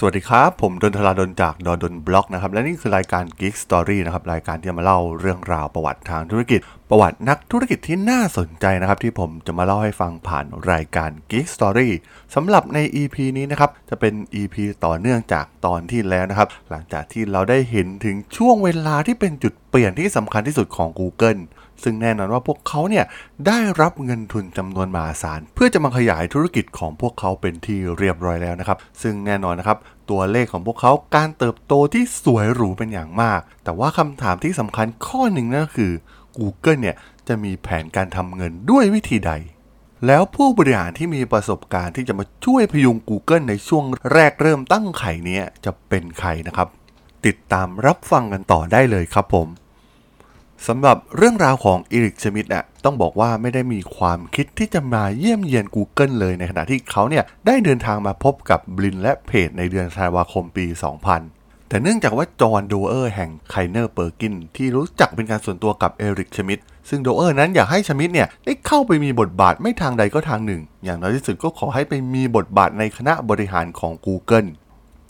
สวัสดีครับ ผมดนทลาดนจากดนดนบล็อกนะครับ และนี่คือรายการ Geek Story นะครับ รายการที่จะมาเล่าเรื่องราวประวัติทางธุรกิจ ประวัตินักธุรกิจที่น่าสนใจนะครับ ที่ผมจะมาเล่าให้ฟังผ่านรายการ Geek Story สำหรับใน EP นี้นะครับ จะเป็น EP ต่อเนื่องจากตอนที่แล้วนะครับ หลังจากที่เราได้เห็นถึงช่วงเวลาที่เป็นจุดเปลี่ยนที่สำคัญที่สุดของ Google ซึ่งแน่นอนว่าพวกเขาเนี่ยได้รับเงินทุนจำนวนมหาศาล เพื่อจะมาขยายธุรกิจของพวกเขาเป็นที่เรียบร้อยแล้วนะครับ ซึ่งแน่นอนนะครับตัวเลขของพวกเขาการเติบโตที่สวยหรูเป็นอย่างมาก แต่ว่าคำถามที่สำคัญข้อหนึ่งนั่นก็คือ Google เนี่ยจะมีแผนการทำเงินด้วยวิธีใดแล้วผู้บริหารที่มีประสบการณ์ที่จะมาช่วยพยุง Google ในช่วงแรกเริ่มตั้งไข่เนี้ยจะเป็นใครนะครับ ติดตามรับฟังกันต่อได้เลยครับผม สำหรับเรื่องราวของอีริกชมิดอะต้องบอกว่าไม่ได้มีความคิดที่จะมาเยี่ยมเยียน Google เลยในขณะที่เขาเนี่ยได้เดินทางมาพบกับบลินและเพจในเดือนธันวาคมปี 2000แต่เนื่องจากว่าจอห์นโดเออร์แห่ง Kleiner Perkins ที่รู้จักเป็นการส่วนตัวกับเอริกชมิดซึ่งโดเออร์นั้นอยากให้ชมิดเนี่ยได้เข้าไปมีบทบาทไม่ทางใดก็ทางหนึ่ง อย่างน้อยที่สุดก็ขอให้ไปมีบทบาทในคณะบริหารของ Google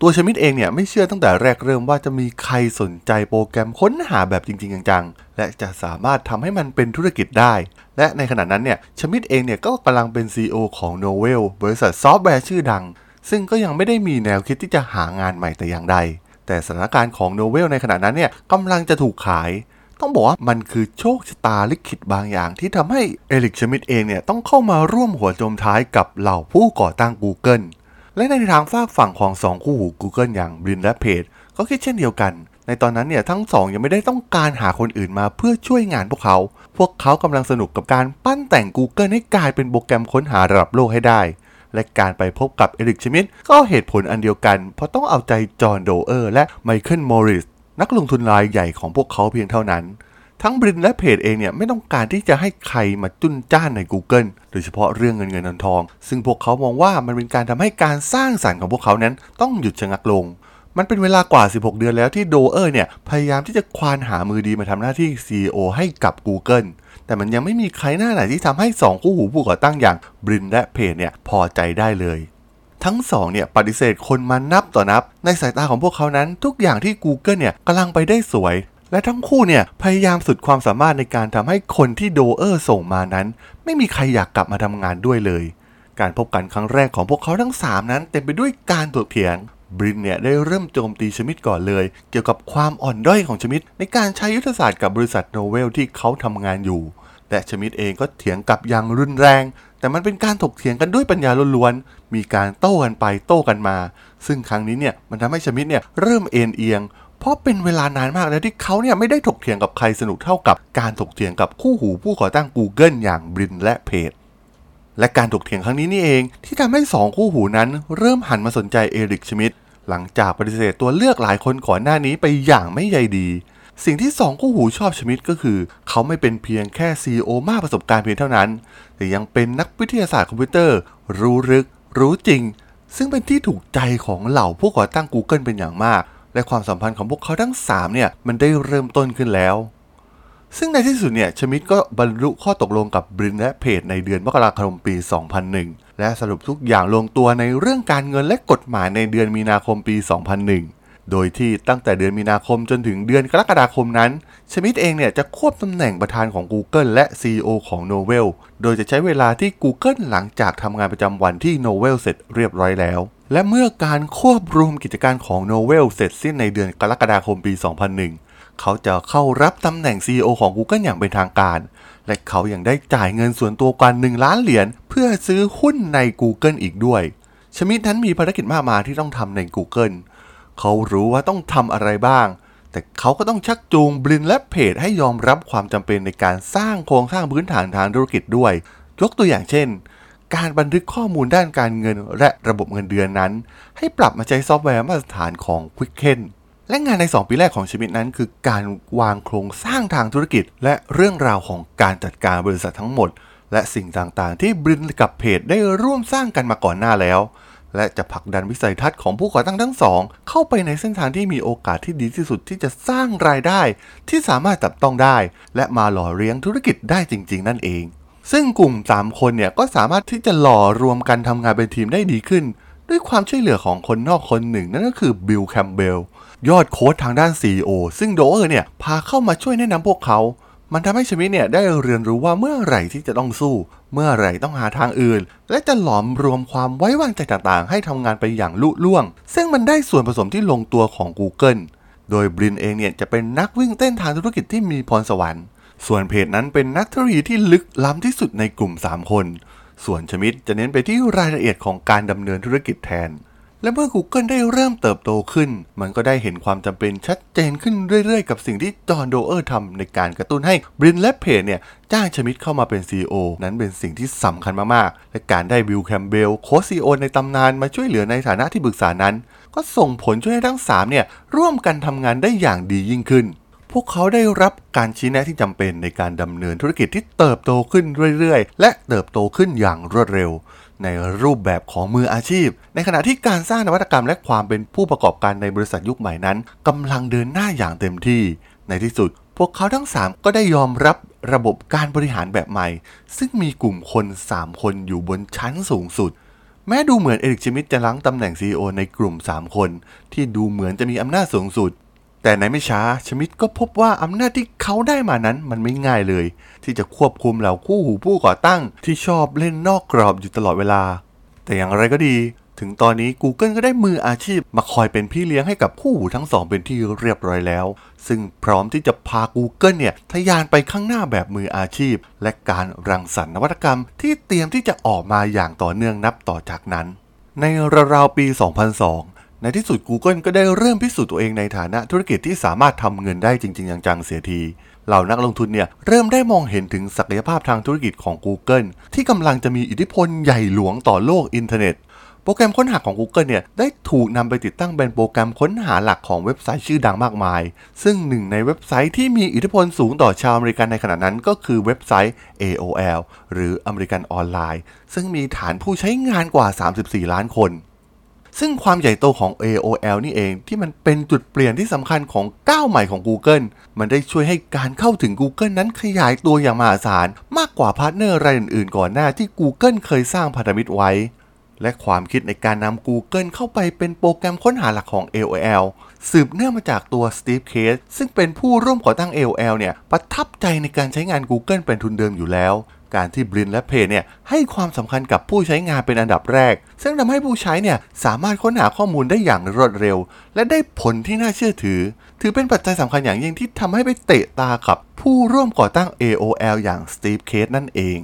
ตัวชมิดเองเนี่ยไม่เชื่อตั้งแต่แรกเริ่มว่าจะมีใครสนใจโปรแกรมค้นหาแบบจริง ๆ จังๆ และจะสามารถทำให้มันเป็นธุรกิจได้ และในขณะนั้นเนี่ยชมิดเองเนี่ยก็กำลังเป็น CEO ของ Novell บริษัทซอฟต์แวร์ชื่อดัง ซึ่งก็ยังไม่ได้มีแนวคิดที่จะหางานใหม่แต่อย่างใด แต่สถานการณ์ของ Novell ในขณะนั้นเนี่ยกำลังจะถูกขาย ต้องบอกว่ามันคือโชคชะตาลิขิตบางอย่าง ที่ทำให้เอริกชมิดเองเนี่ยต้องเข้ามาร่วมหัวจมท้ายกับเหล่าผู้ก่อตั้ง Google และในทางฝากฝั่งของ 2 คู่หู Google อย่างบรินและเพจก็คิดเช่นเดียวกัน ในตอนนั้นเนี่ยทั้งสองยังไม่ได้ต้องการหาคนอื่นมาเพื่อช่วยงานพวกเขา พวกเขากำลังสนุกกับการปั้นแต่ง Google ให้กลายเป็นโปรแกรมค้นหาระดับโลกให้ได้ และการไปพบกับเอริกชมิดก็เหตุผลอันเดียวกัน เพราะต้องเอาใจจอห์นโดเออร์และไมเคิลมอริสนักลงทุนรายใหญ่ของพวกเขาเพียงเท่านั้น ทั้งบรินและเพจเองเนี่ยไม่ต้องการที่จะให้ใครมาจุ้นจ้านใน Google โดยเฉพาะเรื่องเงินเงินทองทอง ซึ่งพวกเขามองว่ามันเป็นการทำให้การสร้างสรรค์ของพวกเขานั้นต้องหยุดชะงักลง มันเป็นเวลากว่า 16 เดือนแล้วที่โดเออร์เนี่ยพยายามที่จะควานหามือดีมาทำหน้าที่ CEO ให้กับ Google แต่มันยังไม่มีใครหน้าไหนที่ทำให้ 2 คู่หูผู้ก่อตั้งอย่างบรินและเพจเนี่ยพอใจได้เลยทั้งสองเนี่ยปฏิเสธคนมานับต่อนับ ในสายตาของพวกเขานั้น ทุกอย่างที่ Google เนี่ยกำลังไปได้สวย และทั้งคู่เนี่ยพยายามสุดความสามารถในการทำให้คนที่โดเออร์ส่งมานั้น ไม่มีใครอยากกลับมาทำงานด้วยเลย การพบกันครั้งแรกของพวกเขาทั้ง 3 นั้น เต็มไปด้วยการถกเถียงบรินเนี่ยได้เริ่มโจมตีชมิดก่อนเลย เกี่ยวกับความอ่อนด้อยของชมิดในการใช้ยุทธศาสตร์กับบริษัทโนเวลที่เขาทำงานอยู่และชมิดเองก็เถียงกลับอย่างรุนแรง แต่มันเป็นการถกเถียงกันด้วยปัญญาล้วนๆมีการโต้กันไปโต้กันมา ซึ่งครั้งนี้เนี่ยมันทำให้ชมิดเนี่ยเริ่มเอ็นเอียง เพราะเป็นเวลานานมากแล้วที่เขาเนี่ยไม่ได้ถกเถียงกับใครสนุกเท่ากับการถกเถียงกับคู่หูผู้ก่อตั้ง Google อย่างบรินและเพจและการถกเถียงครั้งนี้นี่เอง ที่ทำให้ 2 คู่หูนั้น เริ่มหันมาสนใจเอริกชมิดหลังจากปฏิเสธตัวเลือกหลายคนก่อนหน้านี้ไปอย่างไม่ใยดี สิ่งที่ 2 คู่หูชอบชมิดก็คือ เขาไม่เป็นเพียงแค่ CEO มากประสบการณ์เพียงเท่านั้น แต่ยังเป็นนักวิทยาศาสตร์คอมพิวเตอร์ รู้ลึก รู้จริง ซึ่งเป็นที่ถูกใจของเหล่าผู้ก่อตั้ง Google เป็นอย่างมาก และความสัมพันธ์ของพวกเขาทั้ง3เนี่ยมันได้เริ่มต้นขึ้นแล้ว ซึ่งในที่สุดเนี่ยชมิดก็บรรลุข้อตกลงกับบรินและเพจในเดือนมกราคมปี 2001 และสรุปทุกอย่างลงตัวในเรื่องการเงินและกฎหมายในเดือนมีนาคมปี 2001โดยที่ตั้งแต่เดือนมีนาคมจนถึงเดือนกรกฎาคมนั้น ชมิดเองเนี่ยจะควบตำแหน่งประธานของ Google และ CEO ของ Novel โดยจะใช้เวลาที่ Google หลังจากทำงานประจำวันที่ Novel เสร็จเรียบร้อยแล้ว และเมื่อการควบรวมกิจการของ Novell เสร็จสิ้นในเดือนกรกฎาคมปี 2001 เขาจะเข้ารับตำแหน่ง CEO ของ Google อย่างเป็นทางการ และเขายัางได้จ่ายเงินส่วนตัวกว่า1ล้านเหรียญเพื่อซื้อหุ้นใน Google อีกด้วย ชมิดนั้นมีภารกิจมากมายที่ต้องทำใน Google เขารู้ว่าต้องทำอะไรบ้าง แต่เขาก็ต้องชักจูงบลินและเพจให้ยอมรับความจำเป็นในการสร้างโครงสร้างพื้นฐานทางธุรกิจด้วย ยกตัวอย่างเช่น การบันทึกข้อมูลด้านการเงินและระบบเงินเดือนนั้น ให้ปรับมาใช้ซอฟต์แวร์มาตรฐานของ Quicken และงานใน 2 ปีแรกของชีวิตนั้น คือการวางโครงสร้างทางธุรกิจ และเรื่องราวของการจัดการบริษัททั้งหมด และสิ่งต่างๆ ที่บรินกับเพจได้ร่วมสร้างกันมาก่อนหน้าแล้ว และจะผลักดันวิสัยทัศน์ของผู้ก่อตั้งทั้งสอง เข้าไปในเส้นทางที่มีโอกาสที่ดีที่สุดที่จะสร้างรายได้ ที่สามารถจับต้องได้ และมาหล่อเลี้ยงธุรกิจได้จริง ๆ นั่นเอง ซึ่งกลุ่ม 3 คนเนี่ยก็สามารถที่จะหล่อรวมกันทำงานเป็นทีมได้ดีขึ้น ด้วยความช่วยเหลือของคนนอกคนหนึ่ง นั่นก็คือบิลแคมเบลยอดโค้ดทางด้าน CEO ซึ่งโดเออร์เนี่ยพาเข้ามาช่วยแนะนำพวกเขา มันทำให้ชมิดเนี่ยได้เรียนรู้ว่าเมื่อไหร่ที่จะต้องสู้ เมื่อไหร่ต้องหาทางอื่น และจะหลอมรวมความไว้วางใจต่างๆ ให้ทำงานไปอย่างลุล่วง ซึ่งมันได้ส่วนผสมที่ลงตัวของ Google โดยบรินเองเนี่ยจะเป็นนักวิ่งเต้นทางธุรกิจที่มีพรสวรรค์ ส่วนเพจนั้นเป็นนักธุรกิจที่ลึกล้ำที่สุดในกลุ่ม 3 คน ส่วนชมิดจะเน้นไปที่รายละเอียดของการดำเนินธุรกิจแทน และเมื่อ Google ได้เริ่มเติบโตขึ้น มันก็ได้เห็นความจำเป็นชัดเจนขึ้นเรื่อยๆ กับสิ่งที่จอห์นโดเออร์ทำในการกระตุ้นให้บรินและเพจเนี่ยจ้างชมิดเข้ามาเป็น CEO นั้นเป็นสิ่งที่สำคัญมากๆ และการได้บิลแคมเบลโค้ช CEO ในตำนานมาช่วยเหลือในฐานะที่ปรึกษานั้น ก็ส่งผลช่วยให้ทั้ง3เนี่ยร่วมกันทำงานได้อย่างดียิ่งขึ้น พวกเขาได้รับการชี้แนะที่จำเป็นในการดำเนินธุรกิจที่เติบโตขึ้นเรื่อยๆ และเติบโตขึ้นอย่างรวดเร็ว ในรูปแบบของมืออาชีพ ในขณะที่การสร้างนวัตกรรมและความเป็นผู้ประกอบการในบริษัทยุคใหม่นั้นกำลังเดินหน้าอย่างเต็มที่ ในที่สุด พวกเขาทั้ง 3 ก็ได้ยอมรับระบบการบริหารแบบใหม่ ซึ่งมีกลุ่มคน 3 คนอยู่บนชั้นสูงสุดแม้ดูเหมือนเอริกชิมิดจะล้างตำแหน่ง CEO ในกลุ่ม 3 คน ที่ดูเหมือนจะมีอำนาจสูงสุด แต่ในไม่ช้าชมิดก็พบว่าอำนาจที่เขาได้มานั้นมันไม่ง่ายเลย ที่จะควบคุมเหล่าคู่หูผู้ก่อตั้ง ที่ชอบเล่นนอกกรอบอยู่ตลอดเวลา แต่อย่างไรก็ดี ถึงตอนนี้ Google ก็ได้มืออาชีพมาคอยเป็นพี่เลี้ยงให้กับคู่หูทั้งสองเป็นที่เรียบร้อยแล้ว ซึ่งพร้อมที่จะพา Google เนี่ยทะยานไปข้างหน้าแบบมืออาชีพ และการรังสรรค์นวัตกรรม ที่เตรียมที่จะออกมาอย่างต่อเนื่องนับต่อจากนั้น ในราวๆปี 2002 ในที่สุด Google ก็ได้เริ่มพิสูจน์ตัวเองในฐานะธุรกิจที่สามารถทำเงินได้จริง ๆ จังๆเสียที เหล่านักลงทุนเนี่ยเริ่มได้มองเห็นถึงศักยภาพทางธุรกิจของ Google ที่กำลังจะมีอิทธิพลใหญ่หลวงต่อโลกอินเทอร์เน็ต โปรแกรมค้นหาของ Google เนี่ยได้ถูกนำไปติดตั้งเป็นโปรแกรมค้นหาหลักของเว็บไซต์ชื่อดังมากมาย ซึ่งหนึ่งในเว็บไซต์ที่มีอิทธิพลสูงต่อชาวอเมริกันในขณะนั้นก็คือเว็บไซต์ AOL หรือ American Online ซึ่งมีฐานผู้ใช้งานกว่า 34 ล้านคน ซึ่งความใหญ่โตของ AOL นี่เองที่มันเป็นจุดเปลี่ยนที่สำคัญของก้าวใหม่ของ Google มันได้ช่วยให้การเข้าถึง Google นั้นขยายตัวอย่างมหาศาล มากกว่า partner รายอื่นๆ ก่อนหน้าที่ Google เคยสร้างพันธมิตรไว้ และความคิดในการนำ Google เข้าไปเป็นโปรแกรมค้นหาหลักของ AOL สืบเนื่องมาจากตัว Steve Case ซึ่งเป็นผู้ร่วมก่อตั้ง AOL เนี่ยประทับใจในการใช้งาน Google เป็นทุนเดิมอยู่แล้ว การที่บรินและเพจเนี่ยให้ความสำคัญกับผู้ใช้งานเป็นอันดับแรก ซึ่งทำให้ผู้ใช้เนี่ยสามารถค้นหาข้อมูลได้อย่างรวดเร็ว และได้ผลที่น่าเชื่อถือ ถือเป็นปัจจัยสำคัญอย่างยิ่งที่ทำให้ไปเตะตากับผู้ร่วมก่อตั้ง AOL อย่าง Steve Case นั่นเอง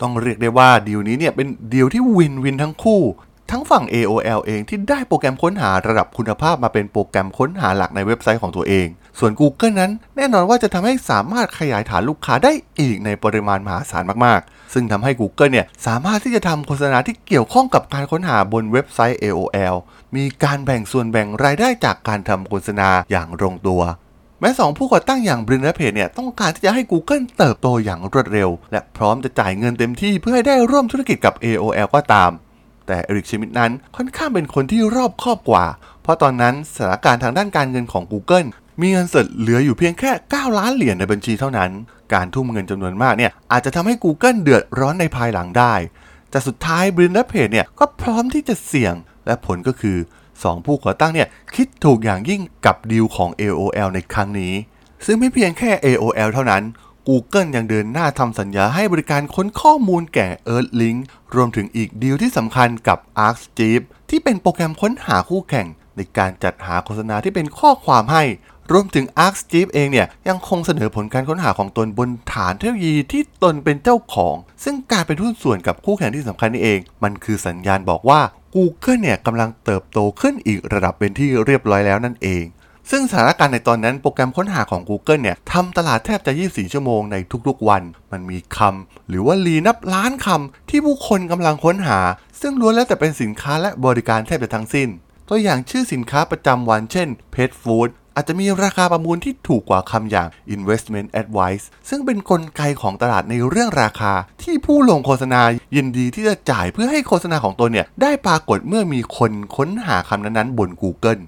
ต้องเรียกได้ว่าดีลนี้เนี่ยเป็นดีลที่วินวินทั้งคู่ ทั้งฝั่ง AOL เองที่ได้โปรแกรมค้นหาระดับคุณภาพมาเป็นโปรแกรมค้นหาหลักในเว็บไซต์ของตัวเอง ส่วน Google นั้นแน่นอนว่าจะทำให้สามารถขยายฐานลูกค้าได้อีกในปริมาณมหาศาลมากๆ ซึ่งทำให้ Google เนี่ยสามารถที่จะทำโฆษณาที่เกี่ยวข้องกับการค้นหาบนเว็บไซต์ AOL มีการแบ่งส่วนแบ่งรายได้จากการทำโฆษณาอย่างลงตัวแม้สองผู้ก่อตั้งอย่างบรินและเพจเนี่ยต้องการที่จะให้ Google เติบโตอย่างรวดเร็ว และพร้อมจะจ่ายเงินเต็มที่เพื่อให้ได้ร่วมธุรกิจกับ AOL ก็ตาม แต่เอริกชมิดนั้นค่อนข้างเป็นคนที่รอบคอบกว่า เพราะตอนนั้นสถานการณ์ทางด้านการเงินของ Google มีเงินสดเหลืออยู่เพียงแค่ 9 ล้านเหรียญในบัญชีเท่านั้น การทุ่มเงินจำนวนมากเนี่ยอาจจะทำให้ Google เดือดร้อนในภายหลังได้ แต่สุดท้ายบรินและเพจเนี่ยก็พร้อมที่จะเสี่ยง และผลก็คือ 2 ผู้ก่อตั้งเนี่ยคิดถูกอย่างยิ่งกับดีลของ AOL ในครั้งนี้ ซึ่งไม่เพียงแค่ AOL เท่านั้น Google ยังเดินหน้าทำสัญญาให้บริการค้นข้อมูลแก่ Earthlink รวมถึงอีกดีลที่สำคัญกับ ArcGIS ที่เป็นโปรแกรมค้นหาคู่แข่ง ในการจัดหาโฆษณาที่เป็นข้อความให้ รวมถึง ArcGIS เองเนี่ยยังคงเสนอผลการค้นหาของตนบนฐานเทคโนโลยีที่ตนเป็นเจ้าของ ซึ่งการเป็นหุ้นส่วนกับคู่แข่งที่สำคัญนี่เอง มันคือสัญญาณบอกว่า Google เนี่ยกำลังเติบโตขึ้นอีกระดับเป็นที่เรียบร้อยแล้วนั่นเอง ซึ่งสถานการณ์ในตอนนั้นโปรแกรมค้นหาของ Google เนี่ยทำตลาดแทบจะ 24 ชั่วโมงในทุกๆวัน มันมีคำหรือว่าลีนับล้านคำที่ผู้คนกำลังค้นหา ซึ่งล้วนแล้วแต่เป็นสินค้าและบริการแทบจะทั้งสิ้น ตัวอย่างชื่อสินค้าประจำวันเช่น Pet Food อาจจะมีราคาประมูลที่ถูกกว่าคำอย่าง investment advice ซึ่งเป็นนกลไกของตลาดในเรื่องราคา ที่ผู้ลงโฆษณายินดีที่จะจ่ายเพื่อให้โฆษณาของตัวเนี่ยได้ปรากฏเมื่อมีคนค้นหาคำนั้นๆบน Google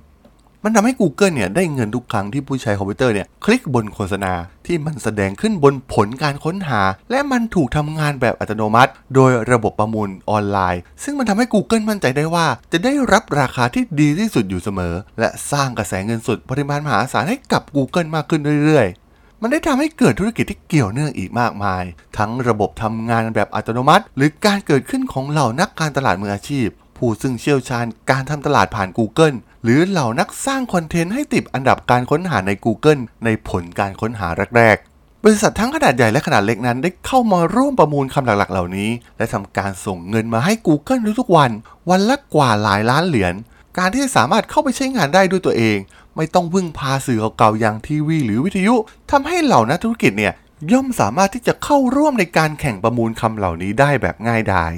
มันทำให้ Google เนี่ยได้เงินทุกครั้งที่ผู้ใช้คอมพิวเตอร์เนี่ยคลิกบนโฆษณาที่มันแสดงขึ้นบนผลการค้นหา และมันถูกทำงานแบบอัตโนมัติ โดยระบบประมูลออนไลน์ ซึ่งมันทำให้ Google มั่นใจได้ว่า จะได้รับราคาที่ดีที่สุดอยู่เสมอ และสร้างกระแสเงินสดปริมาณมหาศาลให้กับ Google มากขึ้นเรื่อยๆมันได้ทำให้เกิดธุรกิจที่เกี่ยวเนื่องอีกมากมาย ทั้งระบบทำงานแบบอัตโนมัติ หรือการเกิดขึ้นของเหล่านักการตลาดมืออาชีพ ผู้ซึ่งเชี่ยวชาญการทำตลาดผ่าน Google หรือเหล่านักสร้างคอนเทนต์ให้ติดอันดับการค้นหาใน Google ในผลการค้นหาแรกๆ บริษัททั้งขนาดใหญ่และขนาดเล็กนั้นได้เข้ามาร่วมประมูลคำหลักๆ เหล่านี้ และทำการส่งเงินมาให้ Google ทุกๆวัน วันละกว่าหลายล้านเหรียญการที่สามารถเข้าไปใช้งานได้ด้วยตัวเอง ไม่ต้องพึ่งพาสื่อเก่าๆอย่างทีวี หรือวิทยุทำให้เหล่านักธุรกิจเนี่ยย่อมสามารถที่จะเข้าร่วมในการแข่งประมูลคำเหล่านี้ได้แบบง่ายดาย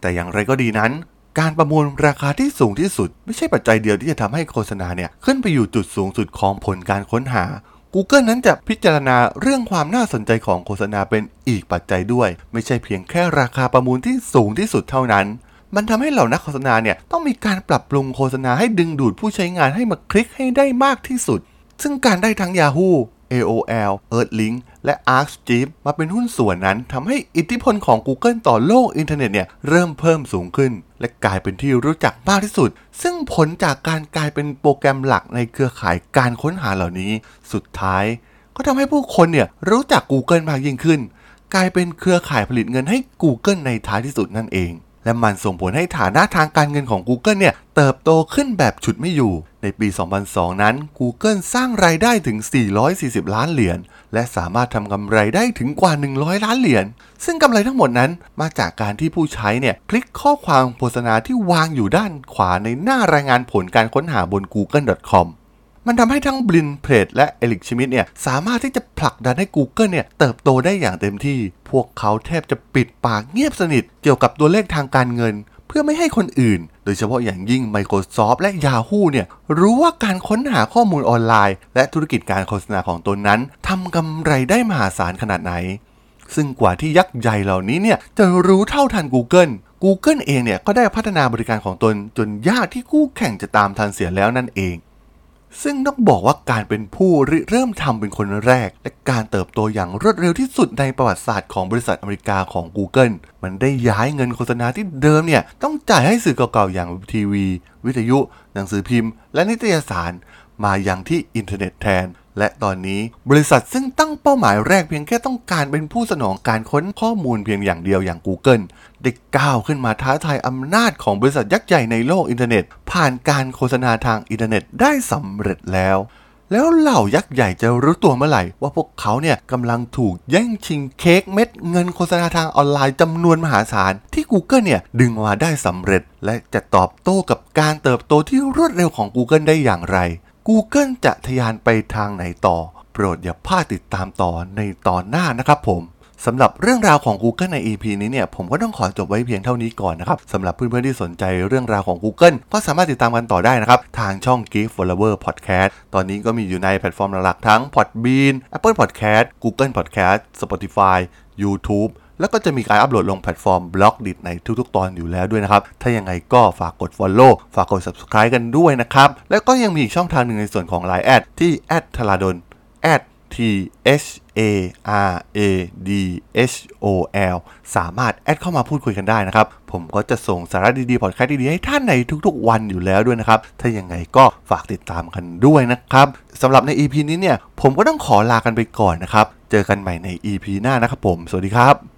แต่อย่างไรก็ดีนั้น การประมูลราคาที่สูงที่สุด ไม่ใช่ปัจจัยเดียวที่จะทำให้โฆษณาเนี่ยขึ้นไปอยู่จุดสูงสุดของผลการค้นหา Google นั้นจะพิจารณาเรื่องความน่าสนใจของโฆษณาเป็นอีกปัจจัยด้วย ไม่ใช่เพียงแค่ราคาประมูลที่สูงที่สุดเท่านั้น มันทำให้เหล่านักโฆษณาเนี่ยต้องมีการปรับปรุงโฆษณาให้ดึงดูดผู้ใช้งานให้มาคลิกให้ได้มากที่สุด ซึ่งการได้ทั้ง Yahoo AOL Earthlink และ ArcGIS มาเป็นหุ้นส่วนนั้นทำให้อิทธิพลของ Google ต่อโลกอินเทอร์เน็ตเนี่ยเริ่มเพิ่มสูงขึ้น และกลายเป็นที่รู้จักมากที่สุด ซึ่งผลจากการกลายเป็นโปรแกรมหลักในเครือข่ายการค้นหาเหล่านี้ สุดท้าย ก็ทำให้ผู้คนเนี่ยรู้จัก Google มากยิ่งขึ้น กลายเป็นเครือข่ายผลิตเงินให้ Google ในท้ายที่สุดนั่นเอง และมันส่งผลให้ฐานะทางการเงินของ Google เนี่ยเติบโตขึ้นแบบฉุดไม่อยู่ ในปี 2002 นั้น Google สร้างรายได้ถึง 440 ล้านเหรียญ และสามารถทำกำไรได้ถึงกว่า 100 ล้านเหรียญ ซึ่งกำไรทั้งหมดนั้นมาจากการที่ผู้ใช้เนี่ยคลิกข้อความโฆษณาที่วางอยู่ด้านขวาในหน้ารายงานผลการค้นหาบน google.com มันทำให้ทั้งบลินเพลตและเอลิกชิมิดเนี่ยสามารถที่จะผลักดันให้ Google เนี่ยเติบโตได้อย่างเต็มที่ พวกเขาแทบจะปิดปากเงียบสนิทเกี่ยวกับตัวเลขทางการเงิน เพื่อไม่ให้คนอื่น โดยเฉพาะอย่างยิ่ง Microsoft และ Yahoo เนี่ยรู้ว่าการค้นหาข้อมูลออนไลน์ และธุรกิจการโฆษณาของตนนั้นทำกำไรได้มหาศาลขนาดไหน ซึ่งกว่าที่ยักษ์ใหญ่เหล่านี้เนี่ยจะรู้เท่าทัน Google Google เองเนี่ยก็ได้พัฒนาบริการของตนจนยากที่คู่แข่งจะตามทันเสียแล้วนั่นเอง ซึ่งต้องบอกว่าการเป็นผู้ริเริ่มทำเป็นคนแรก และการเติบโตอย่างรวดเร็วที่สุดในประวัติศาสตร์ของบริษัทอเมริกาของ Google มันได้ย้ายเงินโฆษณาที่เดิมเนี่ยต้องจ่ายให้สื่อเก่าๆอย่างทีวี วิทยุ หนังสือพิมพ์ และนิตยสาร มายังที่อินเทอร์เน็ตแทน และตอนนี้บริษัทซึ่งตั้งเป้าหมายแรกเพียงแค่ต้องการเป็นผู้สนองการค้นข้อมูลเพียงอย่างเดียวอย่าง Google ได้ก้าวขึ้นมาท้าทายอำนาจของบริษัทยักษ์ใหญ่ในโลกอินเทอร์เน็ต ผ่านการโฆษณาทางอินเทอร์เน็ตได้สำเร็จแล้ว แล้วเหล่ายักษ์ใหญ่จะรู้ตัวเมื่อไหร่ ว่าพวกเขาเนี่ยกำลังถูกแย่งชิงเค้กเม็ดเงินโฆษณาทางออนไลน์จำนวนมหาศาลที่ Google เนี่ยดึงมาได้สำเร็จ และจะตอบโต้กับการเติบโตที่รวดเร็วของ Google ได้อย่างไร Google จะทะยานไปทางไหนต่อ โปรดอย่าพลาดติดตามต่อในตอนหน้านะครับผมสำหรับเรื่องราวของ Google ใน EP นี้เนี่ยผมก็ต้องขอจบไว้เพียงเท่านี้ก่อนนะครับสำหรับเพื่อนๆที่สนใจเรื่องราวของ Google ก็สามารถติดตามกันต่อได้นะครับ ทางช่อง Geek Forever Podcast ตอนนี้ก็มีอยู่ในแพลตฟอร์มหลักๆทั้ง Podbean Apple Podcast Google Podcast Spotify YouTube แล้วก็จะมีการอัปโหลดลงแพลตฟอร์ม Blockdit ในทุกๆ ตอนอยู่แล้วด้วยนะครับ ถ้ายังไงก็ฝากกด Follow ฝากกด Subscribe กันด้วยนะครับ แล้วก็ยังมีอีกช่องทางหนึ่งในส่วนของ Line add ที่ t h a l a d o n T H A R A D H O L สามารถแอดเข้ามาพูดคุยกันได้นะครับ ผมก็จะส่งสาระดีๆ พอดแคสต์ดีๆ ให้ท่านในทุกๆ วันอยู่แล้วด้วยนะครับ ถ้ายังไงก็ฝากติดตามกันด้วยนะครับสำหรับใน EP นี้เนี่ย ผมก็ต้องขอลากันไปก่อนนะครับ เจอกันใหม่ใน EP หน้านะครับผม สวัสดีครับ